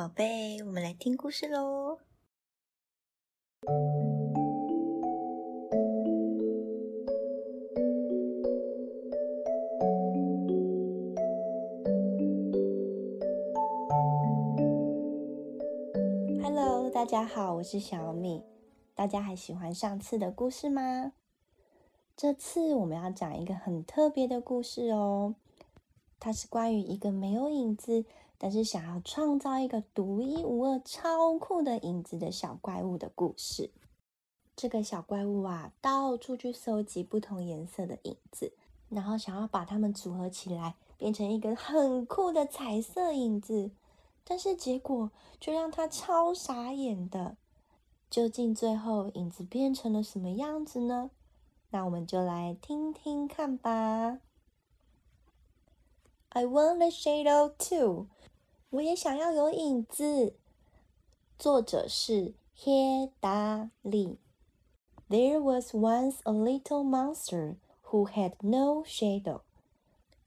宝贝，我们来听故事喽。Hello，大家好，我是小米。大家还喜欢上次的故事吗？这次我们要讲一个很特别的故事哦。它是关于一个没有影子，但是想要创造一个独一无二、超酷的影子的小怪物的故事。这个小怪物啊，到处去搜集不同颜色的影子，然后想要把它们组合起来，变成一个很酷的彩色影子。但是结果却让他超傻眼的。究竟最后影子变成了什么样子呢？那我们就来听听看吧。I want a shadow too。我也想要有影子。作者是 He Da Li。There was once a little monster who had no shadow。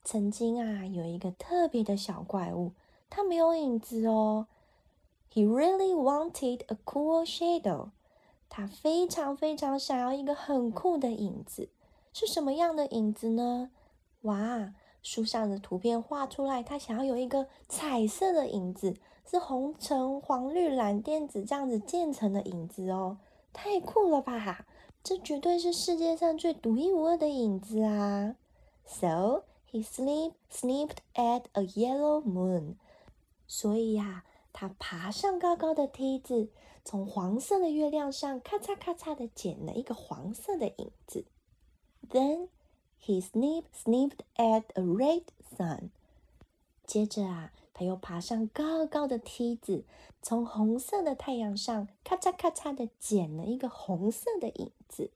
曾经啊，有一个特别的小怪物，它没有影子哦。He really wanted a cool shadow。他非常非常想要一个很酷的影子，是什么样的影子呢？哇，书上的图片画出来，他想要有一个彩色的影子，是红橙黄绿蓝靛紫这样子渐层的影子哦，太酷了吧！这绝对是世界上最独一无二的影子啊！So he slipped, snipped at a yellow moon。所以呀。他爬上高高的梯子，从黄色的月亮上咔嚓咔嚓的剪了一个黄色的影子。Then he sniped snipped at a red sun。接着啊，他又爬上高高的梯子，从红色的太阳上咔嚓咔嚓的剪了一个红色的影子。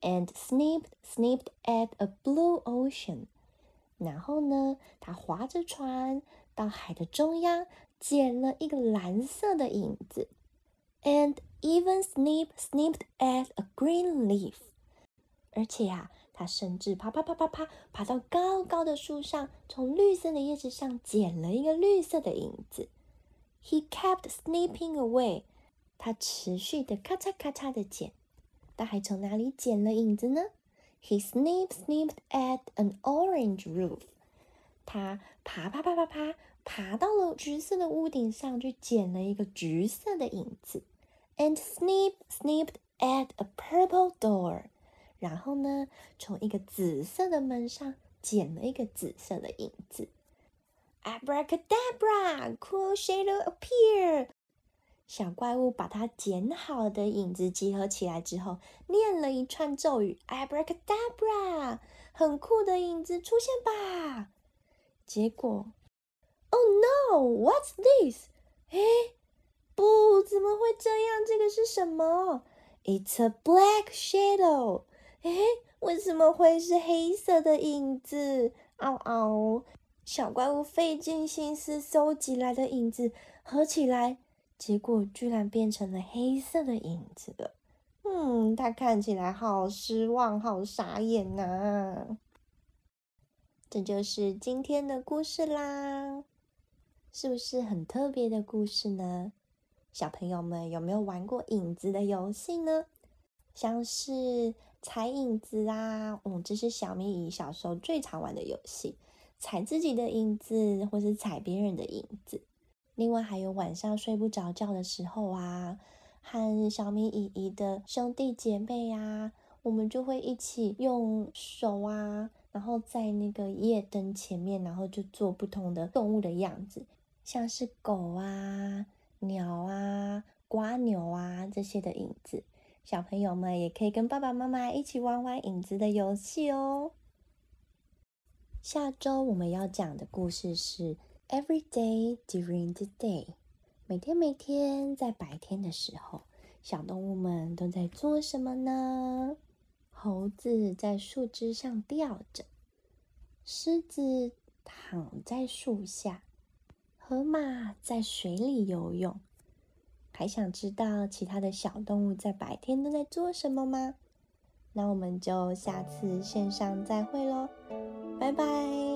And snipped, snipped at a blue ocean。然后呢，他划着船到海的中央。剪了一个蓝色的影子，and even snip snipped at a green leaf。而且呀，他甚至爬爬爬爬爬，爬到高高的树上，从绿色的叶子上捡了一个绿色的影子。He kept snipping away。他持续的咔嚓咔嚓的捡。他还从哪里捡了影子呢？He snipped snipped at an orange roof。他爬爬爬爬爬。爬到了橘色的屋顶上去捡了一个橘色的影子，and snip snipped at a purple door。然后呢，从一个紫色的门上捡了一个紫色的影子。Abracadabra，cool shadow appear。小怪物把它捡好的影子集合起来之后，念了一串咒语：Abracadabra，很酷的影子出现吧。结果。Oh no! What's this? 哎，不，怎么会这样？这个是什么？It's a black shadow. 哎，为什么会是黑色的影子？嗷嗷！小怪物费尽心思搜集来的影子合起来，结果居然变成了黑色的影子了。嗯，他看起来好失望，好傻眼呐！这就是今天的故事啦。是不是很特别的故事呢？小朋友们有没有玩过影子的游戏呢？像是踩影子啊，嗯，这是小咪姨小时候最常玩的游戏，踩自己的影子或是踩别人的影子。另外还有晚上睡不着觉的时候啊，和小咪姨姨的兄弟姐妹呀，我们就会一起用手啊，然后在那个夜灯前面，然后就做不同的动物的样子。像是狗啊、鸟啊、瓜牛啊这些的影子，小朋友们也可以跟爸爸妈妈一起玩玩影子的游戏哦。下周我们要讲的故事是 Every day during the day，每天每天在白天的时候，小动物们都在做什么呢？猴子在树枝上吊着，狮子躺在树下。河马在水里游泳，还想知道其他的小动物在白天都在做什么吗？那我们就下次线上再会喽，拜拜。